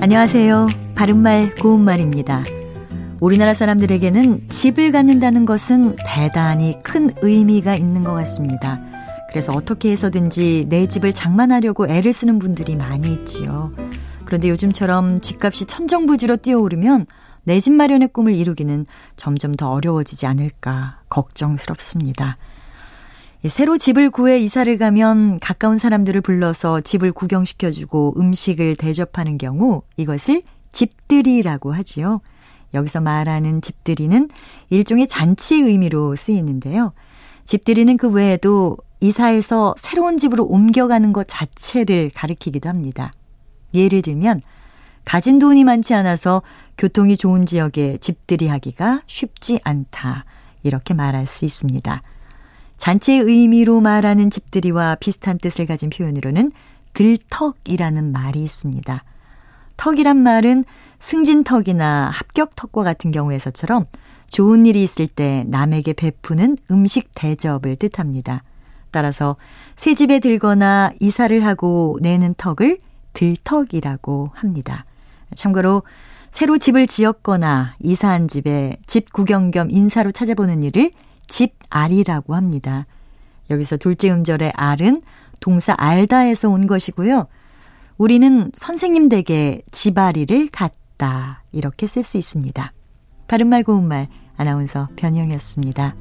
안녕하세요. 바른말 고운말입니다. 우리나라 사람들에게는 집을 갖는다는 것은 대단히 큰 의미가 있는 것 같습니다. 그래서 어떻게 해서든지 내 집을 장만하려고 애를 쓰는 분들이 많이 있지요. 그런데 요즘처럼 집값이 천정부지로 뛰어오르면 내 집 마련의 꿈을 이루기는 점점 더 어려워지지 않을까 걱정스럽습니다. 새로 집을 구해 이사를 가면 가까운 사람들을 불러서 집을 구경시켜주고 음식을 대접하는 경우 이것을 집들이라고 하지요. 여기서 말하는 집들이는 일종의 잔치 의미로 쓰이는데요. 집들이는 그 외에도 이사해서 새로운 집으로 옮겨가는 것 자체를 가리키기도 합니다. 예를 들면 가진 돈이 많지 않아서 교통이 좋은 지역에 집들이 하기가 쉽지 않다. 이렇게 말할 수 있습니다. 잔치의 의미로 말하는 집들이와 비슷한 뜻을 가진 표현으로는 들턱이라는 말이 있습니다. 턱이란 말은 승진턱이나 합격턱과 같은 경우에서처럼 좋은 일이 있을 때 남에게 베푸는 음식 대접을 뜻합니다. 따라서 새 집에 들거나 이사를 하고 내는 턱을 들턱이라고 합니다. 참고로 새로 집을 지었거나 이사한 집에 집 구경 겸 인사로 찾아보는 일을 집알이라고 합니다. 여기서 둘째 음절의 알은 동사 알다에서 온 것이고요. 우리는 선생님 댁에 집알이를 갔다 이렇게 쓸 수 있습니다. 바른말 고운말 아나운서 변형이었습니다.